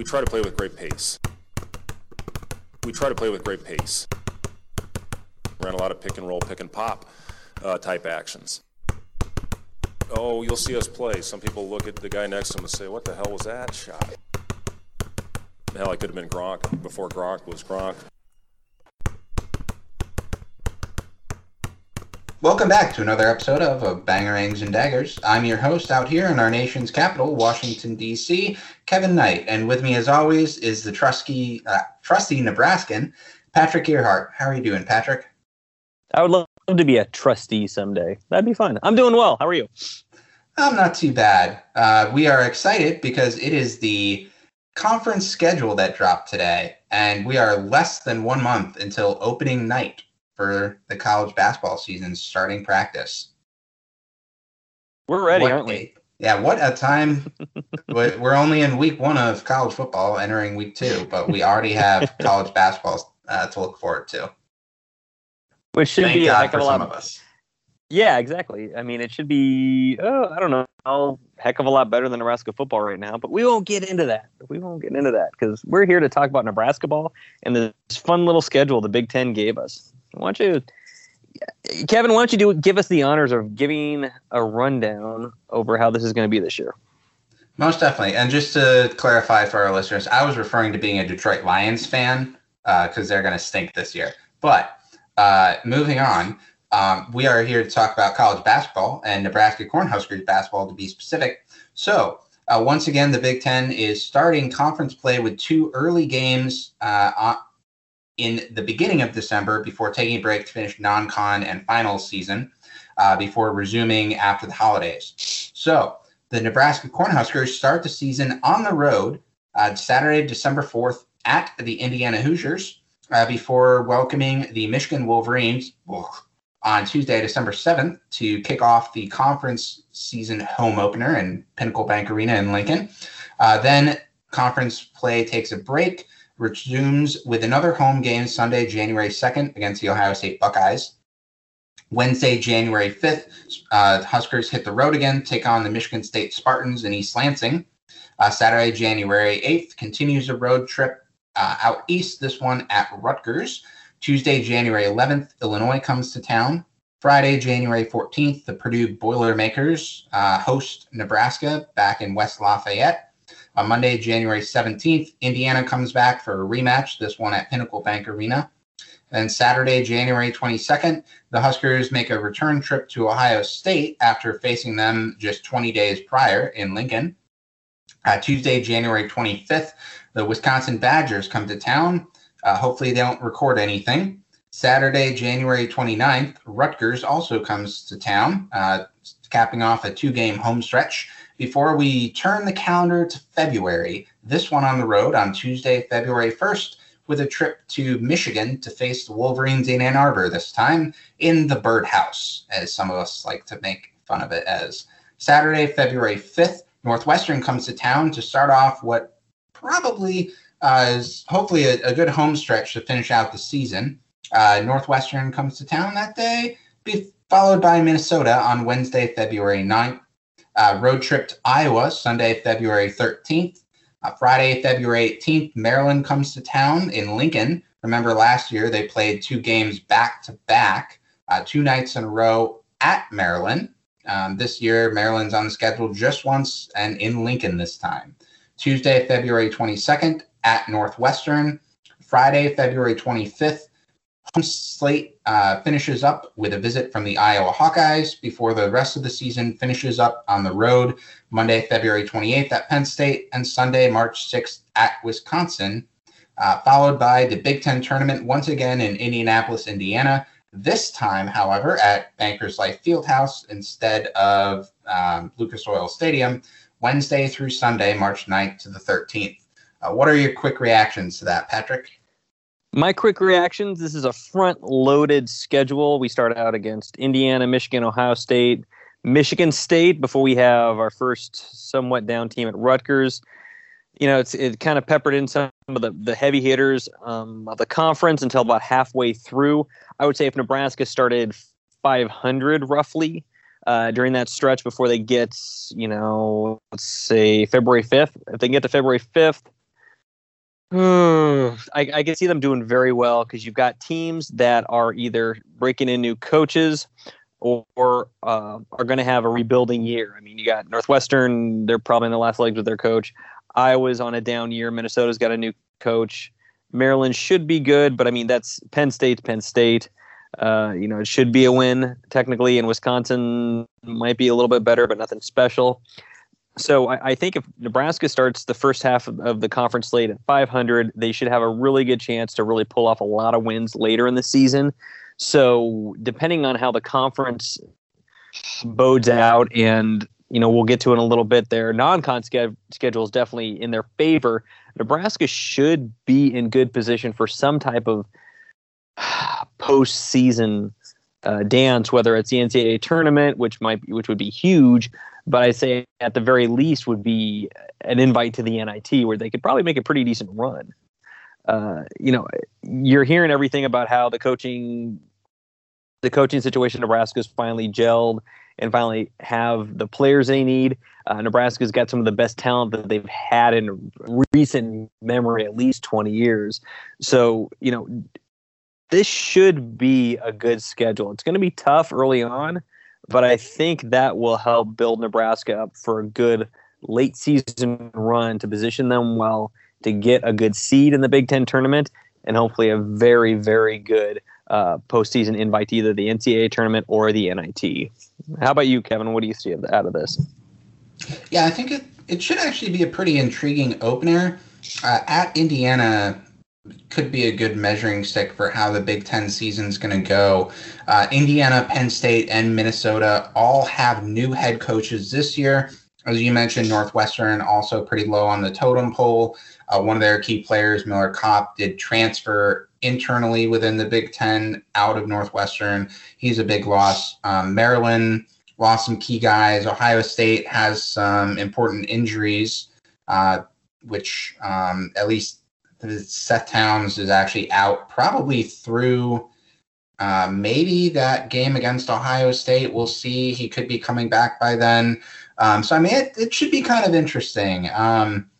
we try to play with great pace. We try to play with great pace. Ran a lot of pick and roll, pick and pop uh, type actions. Oh, you'll see us play. Some people look at the guy next to him and say, What the hell was that shot? Hell, I could have been Gronk before Gronk was Gronk. Welcome back to another episode of, of Bangerangs and Daggers. I'm your host out here in our nation's capital, Washington, D.C., Kevin Knight. And with me, as always, is the trusty, uh, trusty Nebraskan, Patrick Earhart. How are you doing, Patrick? I would love to be a trustee someday. That'd be fun. I'm doing well. How are you? I'm not too bad. Uh, we are excited because it is the conference schedule that dropped today, and we are less than one month until opening night for the college basketball season starting practice. We're ready, What aren't we? a- yeah, what a time. We're only in week one of college football, entering week two, but we already have college basketball uh, to look forward to. Which should Thank be a God heck for a some lot. of us. Yeah, exactly. I mean, it should be. Oh, I don't know, a heck of a lot better than Nebraska football right now. But we won't get into that. We won't get into that because we're here to talk about Nebraska ball and this fun little schedule the Big Ten gave us. Why don't you, Kevin? Why don't you do give us the honors of giving a rundown over how this is going to be this year? Most definitely. And just to clarify for our listeners, I was referring to being a Detroit Lions fan because they're going to stink this year. But uh, moving on, um, we are here to talk about college basketball and Nebraska Cornhuskers basketball to be specific. So, uh, once again, the Big Ten is starting conference play with two early games uh, on, in the beginning of December before taking a break to finish non con and finals season uh, before resuming after the holidays. So, the Nebraska Cornhuskers start the season on the road uh, Saturday, December 4th at the Indiana Hoosiers uh, before welcoming the Michigan Wolverines on Tuesday, December 7th to kick off the conference season home opener in Pinnacle Bank Arena in Lincoln. Uh, then conference play takes a break, resumes with another home game Sunday, January 2nd against the Ohio State Buckeyes. Wednesday, January 5th, uh, Huskers hit the road again, take on the Michigan State Spartans in East Lansing. Uh, Saturday, January 8th, continues a road trip uh, out east, this one at Rutgers. Tuesday, January 11th, Illinois comes to town. Friday, January 14th, the Purdue Boilermakers uh, host Nebraska back in West Lafayette. On Monday, January 17th, Indiana comes back for a rematch, this one at Pinnacle Bank Arena. Then Saturday, January 22nd, the Huskers make a return trip to Ohio State after facing them just 20 days prior in Lincoln. Uh, Tuesday, January 25th, the Wisconsin Badgers come to town. Uh, hopefully, they don't record anything. Saturday, January 29th, Rutgers also comes to town, uh, capping off a two game home stretch before we turn the calendar to February. This one on the road on Tuesday, February 1st, with a trip to Michigan to face the Wolverines in Ann Arbor, this time in the Birdhouse, as some of us like to make fun of it as. Saturday, February 5th, Northwestern comes to town to start off what probably uh, is hopefully a, a good home stretch to finish out the season. Uh, Northwestern comes to town that day, be followed by Minnesota on Wednesday, February 9th. Uh, road trip to Iowa, Sunday, February 13th. Uh, Friday, February 18th, Maryland comes to town in Lincoln. Remember last year they played two games back to back, uh, two nights in a row at Maryland. Um, this year, Maryland's on the schedule just once and in Lincoln this time. Tuesday, February 22nd at Northwestern. Friday, February 25th, home slate uh, finishes up with a visit from the Iowa Hawkeyes before the rest of the season finishes up on the road Monday, February 28th at Penn State, and Sunday, March 6th at Wisconsin, uh, followed by the Big Ten tournament once again in Indianapolis, Indiana. This time, however, at Bankers Life Fieldhouse instead of um, Lucas Oil Stadium, Wednesday through Sunday, March 9th to the 13th. Uh, what are your quick reactions to that, Patrick? My quick reactions this is a front loaded schedule. We start out against Indiana, Michigan, Ohio State, Michigan State before we have our first somewhat down team at Rutgers. You know, it's it kind of peppered in some of the, the heavy hitters um, of the conference until about halfway through. I would say if Nebraska started 500 roughly uh, during that stretch before they get, you know, let's say February 5th, if they get to February 5th, I, I can see them doing very well because you've got teams that are either breaking in new coaches or, or uh, are going to have a rebuilding year. I mean, you got Northwestern; they're probably in the last legs with their coach. Iowa's on a down year. Minnesota's got a new coach. Maryland should be good, but I mean that's Penn State's Penn State. Uh, you know, it should be a win technically, and Wisconsin might be a little bit better, but nothing special. So I, I think if Nebraska starts the first half of, of, the conference slate at 500, they should have a really good chance to really pull off a lot of wins later in the season. So depending on how the conference bodes out, and you know we'll get to it in a little bit, their non-con schedule is definitely in their favor. Nebraska should be in good position for some type of postseason uh, dance, whether it's the NCAA tournament, which might be, which would be huge, but I say at the very least would be an invite to the NIT where they could probably make a pretty decent run. Uh, you know, you're hearing everything about how the coaching, the coaching situation Nebraska's finally gelled and finally have the players they need. Uh, Nebraska's got some of the best talent that they've had in recent memory, at least 20 years. So, you know, this should be a good schedule. It's going to be tough early on, but I think that will help build Nebraska up for a good late season run to position them well to get a good seed in the Big Ten tournament and hopefully a very, very good uh, postseason invite to either the NCAA tournament or the NIT. How about you, Kevin? What do you see out of this? Yeah, I think it, it should actually be a pretty intriguing opener. Uh, at Indiana, could be a good measuring stick for how the Big Ten season is going to go. Uh, Indiana, Penn State, and Minnesota all have new head coaches this year. As you mentioned, Northwestern also pretty low on the totem pole. Uh, one of their key players, Miller Kopp, did transfer internally within the Big Ten out of Northwestern. He's a big loss. Um, Maryland lost some key guys. Ohio State has some important injuries, uh, which um, at least Seth Towns is actually out probably through uh, maybe that game against Ohio State. We'll see. He could be coming back by then. Um, so, I mean, it, it, should be kind of interesting. Um,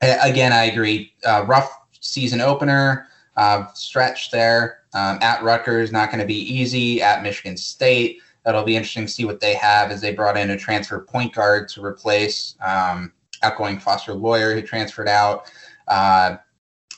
again, I agree. Uh, rough season opener, uh, stretch there. Um, at Rutgers, not going to be easy. At Michigan State, that'll be interesting to see what they have as they brought in a transfer point guard to replace um, outgoing Foster Loyer who transferred out. Uh,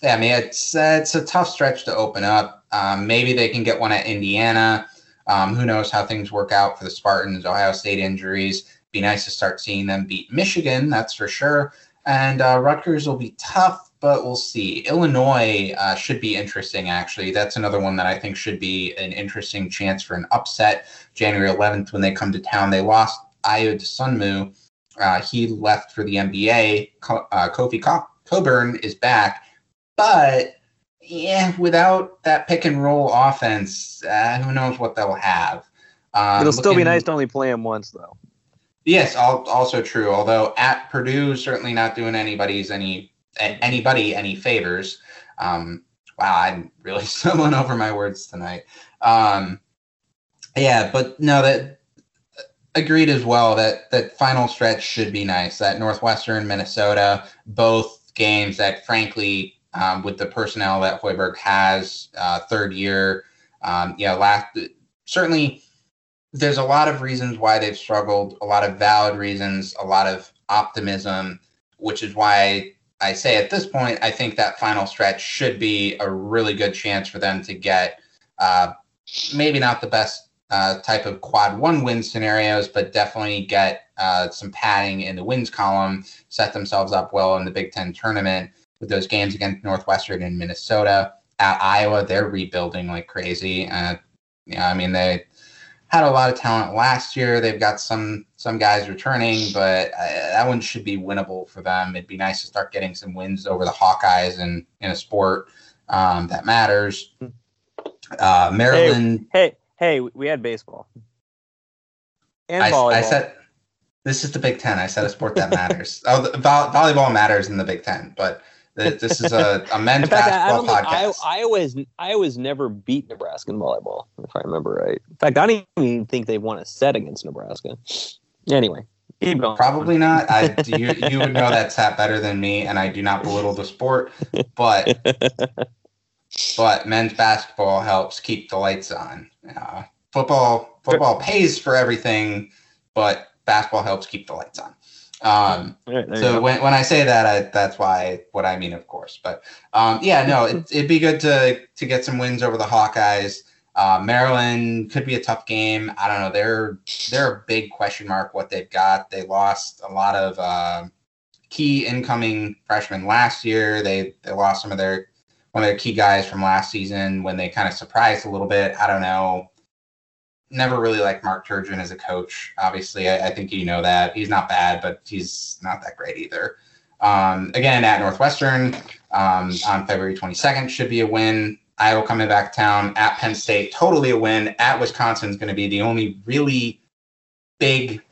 yeah, I mean it's uh, it's a tough stretch to open up. Um, maybe they can get one at Indiana. Um, who knows how things work out for the Spartans? Ohio State injuries. Be nice to start seeing them beat Michigan, that's for sure. And uh, Rutgers will be tough, but we'll see. Illinois uh, should be interesting, actually. That's another one that I think should be an interesting chance for an upset. January 11th, when they come to town, they lost Ayo Dosunmu. Uh, he left for the NBA. Co- uh, Kofi Co- Cockburn is back but yeah, without that pick and roll offense, uh, who knows what they'll have. Um, It'll still looking, be nice to only play him once, though. Yes, also true. Although at Purdue, certainly not doing anybody's any anybody any favors. Um, wow, I'm really stumbling over my words tonight. Um, yeah, but no, that agreed as well. That that final stretch should be nice. That Northwestern, Minnesota, both games that frankly um, with the personnel that Hoiberg has, uh, third year. Um, yeah, last certainly there's a lot of reasons why they've struggled, a lot of valid reasons, a lot of optimism, which is why I say at this point, I think that final stretch should be a really good chance for them to get uh, maybe not the best uh, type of quad one win scenarios, but definitely get uh, some padding in the wins column, set themselves up well in the Big Ten tournament with those games against Northwestern and Minnesota. At Iowa, they're rebuilding like crazy. Uh, I mean, they had a lot of talent last year. They've got some some guys returning, but uh, that one should be winnable for them. It'd be nice to start getting some wins over the Hawkeyes in in a sport um, that matters. Uh, Maryland. Hey, hey, hey, we had baseball and I, volleyball. I said this is the Big Ten. I said a sport that matters. oh, volleyball matters in the Big Ten, but this is a, a men's in fact, basketball I podcast. Iowa's Iowa's never beat Nebraska in volleyball, if I remember right. In fact, I don't even think they've won a set against Nebraska. Anyway, Keep going. Probably not. I you you would know that stat better than me, and I do not belittle the sport, but but men's basketball helps keep the lights on. Uh, football football pays for everything, but basketball helps keep the lights on. Um, Right, so when, when I say that, I, that's why what I mean, of course. But um, yeah, no, it, it'd be good to to get some wins over the Hawkeyes. Uh, Maryland could be a tough game. I don't know. They're they're a big question mark. What they've got, they lost a lot of uh, key incoming freshmen last year. They they lost some of their one of their key guys from last season when they kind of surprised a little bit. I don't know. Never really liked Mark Turgeon as a coach. Obviously, I, I think you know that he's not bad, but he's not that great either. Um, again, at Northwestern um, on February 22nd should be a win. Iowa coming back town at Penn State, totally a win. At Wisconsin is going to be the only really big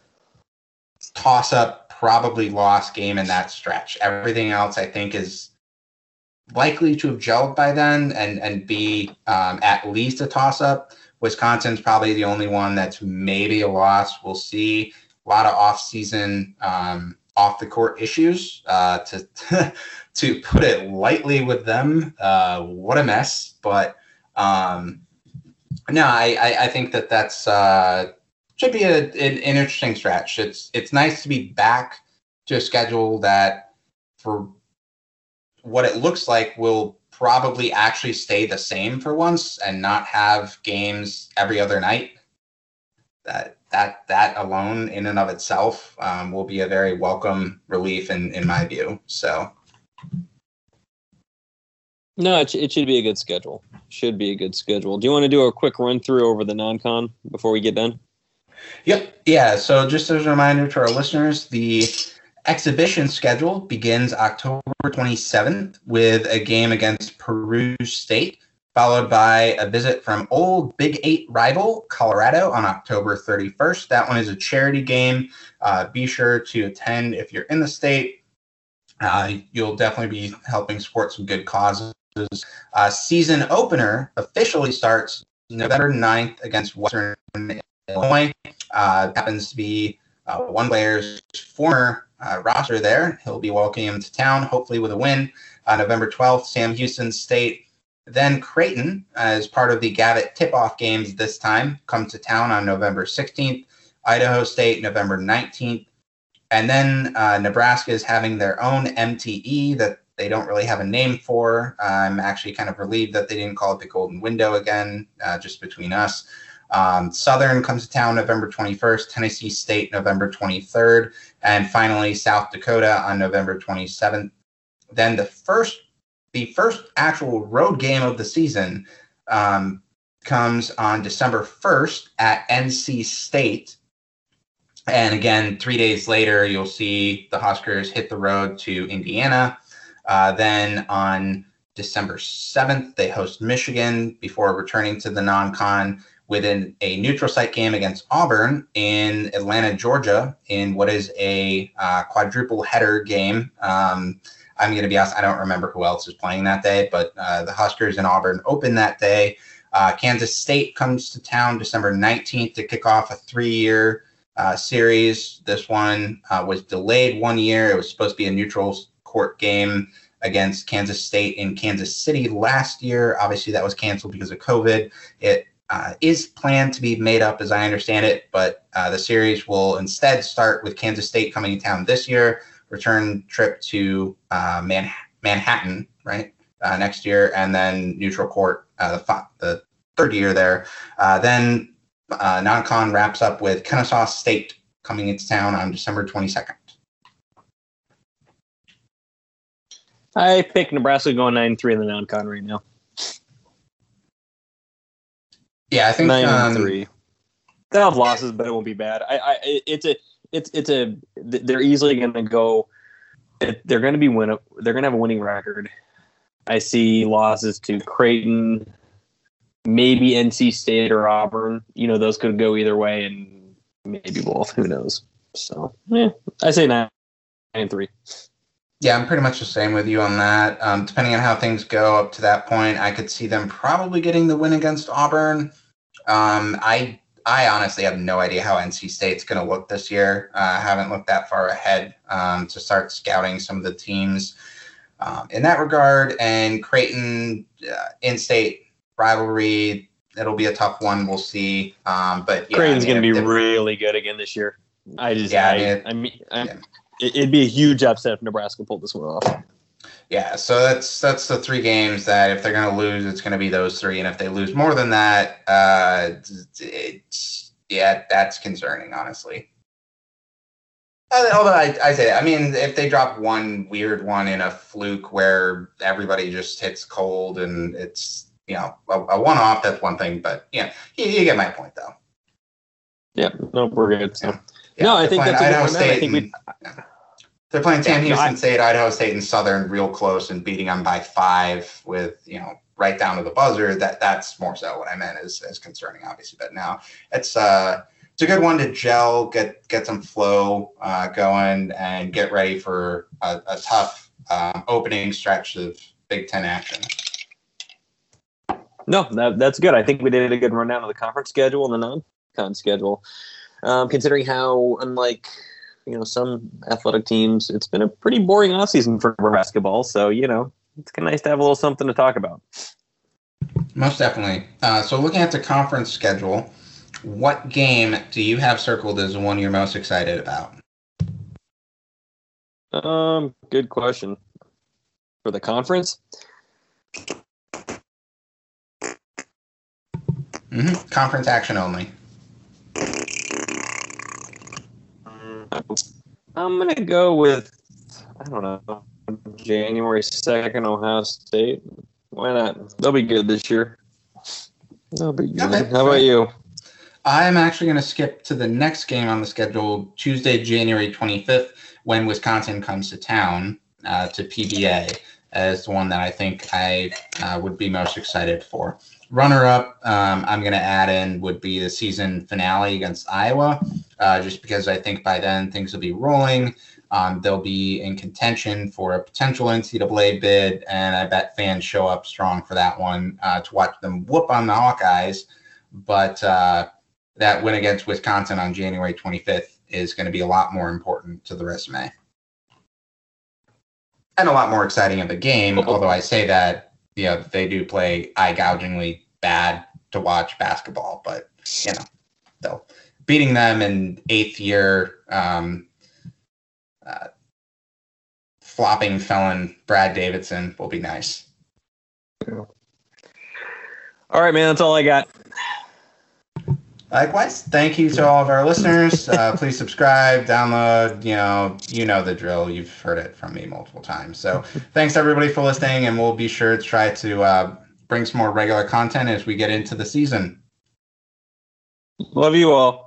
toss up, probably lost game in that stretch. Everything else, I think, is likely to have gelled by then and and be um, at least a toss up. Wisconsin's probably the only one that's maybe a loss. We'll see. A lot of off season, um, off the court issues. Uh, to to put it lightly with them, uh, what a mess. But um, no, I, I I think that that's uh, should be a, an, an interesting stretch. It's it's nice to be back to a schedule that for what it looks like will probably actually stay the same for once and not have games every other night. That that that alone in and of itself um, will be a very welcome relief in in my view. So No, it, it should be a good schedule. Should be a good schedule. Do you want to do a quick run through over the non-con before we get done? Yep. Yeah. So just as a reminder to our listeners, the exhibition schedule begins October 27th with a game against Peru State, followed by a visit from old Big Eight rival Colorado on October 31st. That one is a charity game. Uh, be sure to attend if you're in the state. Uh, you'll definitely be helping support some good causes. Uh, season opener officially starts November 9th against Western Illinois. Uh, happens to be uh, one player's former uh, roster there. He'll be welcoming him to town, hopefully with a win. Uh, November 12th, Sam Houston State. Then Creighton, as part of the Gavitt tip-off games this time, come to town on November 16th. Idaho State, November 19th. And then uh, Nebraska is having their own MTE that they don't really have a name for. I'm actually kind of relieved that they didn't call it the Golden Window again, uh, just between us. Um, Southern comes to town November 21st, Tennessee State November 23rd, and finally South Dakota on November 27th. Then the first, the first actual road game of the season um, comes on December 1st at NC State. And again, three days later, you'll see the Huskers hit the road to Indiana. Uh, then on December 7th, they host Michigan before returning to the non con within a neutral site game against Auburn in Atlanta, Georgia, in what is a uh, quadruple header game. Um, I'm going to be honest, I don't remember who else is playing that day, but uh, the Huskers and Auburn open that day. Uh, Kansas State comes to town December 19th to kick off a three year uh, series. This one uh, was delayed one year. It was supposed to be a neutral court game against Kansas State in Kansas City last year. Obviously, that was canceled because of COVID. It uh, is planned to be made up, as I understand it, but uh, the series will instead start with Kansas State coming to town this year, return trip to uh, Man- Manhattan, right, uh, next year, and then neutral court uh, the, the third year there. Uh, then uh, non-con wraps up with Kennesaw State coming into town on December 22nd. I pick Nebraska going nine three in the non-con right now. Yeah, I think Nine um, three. They'll have losses, but it won't be bad. I, I, it's a, it's, it's a. They're easily going to go. They're going to be win. They're going to have a winning record. I see losses to Creighton, maybe NC State or Auburn. You know, those could go either way, and maybe both. Who knows? So, yeah, I say nine, nine and three. Yeah, I'm pretty much the same with you on that. Um, depending on how things go up to that point, I could see them probably getting the win against Auburn. Um, I I honestly have no idea how NC State's going to look this year. Uh, I haven't looked that far ahead um, to start scouting some of the teams um, in that regard. And Creighton, uh, in-state rivalry, it'll be a tough one. We'll see. Um, but yeah, Creighton's I mean, going to be really good again this year. I just, yeah, I, I mean, I mean yeah. It'd be a huge upset if Nebraska pulled this one off. Yeah, so that's that's the three games that if they're going to lose, it's going to be those three, and if they lose more than that, uh, it's yeah, that's concerning, honestly. Uh, although I, I say, I mean, if they drop one weird one in a fluke where everybody just hits cold and it's you know a, a one-off, that's one thing. But yeah, you, you, get my point, though. Yeah, no, we're good. So. Yeah. No, I think that's a good point. I think we. They're playing Sam yeah, Houston no, State, Idaho State, and Southern real close and beating them by five with you know right down to the buzzer. That that's more so what I meant is is concerning, obviously. But now it's uh it's a good one to gel, get get some flow uh, going, and get ready for a, a tough um, opening stretch of Big Ten action. No, that, that's good. I think we did a good rundown of the conference schedule and the non-con schedule. Um, considering how unlike you know some athletic teams, it's been a pretty boring off season for basketball. So you know it's kind of nice to have a little something to talk about. Most definitely. Uh, so looking at the conference schedule, what game do you have circled as the one you're most excited about? Um, good question. For the conference. Mm-hmm. Conference action only. I'm gonna go with I don't know January second Ohio State. Why not? They'll be good this year. They'll be good. Okay. How about you? I'm actually going to skip to the next game on the schedule, Tuesday, January 25th, when Wisconsin comes to town uh, to PBA, as the one that I think I uh, would be most excited for. Runner up, um, I'm going to add in would be the season finale against Iowa, uh, just because I think by then things will be rolling. Um, they'll be in contention for a potential NCAA bid, and I bet fans show up strong for that one uh, to watch them whoop on the Hawkeyes. But uh, that win against Wisconsin on January 25th is going to be a lot more important to the resume. And a lot more exciting of a game, although I say that, you know, they do play eye gougingly bad to watch basketball, but, you know, though beating them in eighth year, um, uh, flopping felon Brad Davison will be nice. All right, man, that's all I got. Likewise, thank you to all of our listeners. Uh, please subscribe, download. You know, you know the drill. You've heard it from me multiple times. So, thanks everybody for listening, and we'll be sure to try to uh, bring some more regular content as we get into the season. Love you all.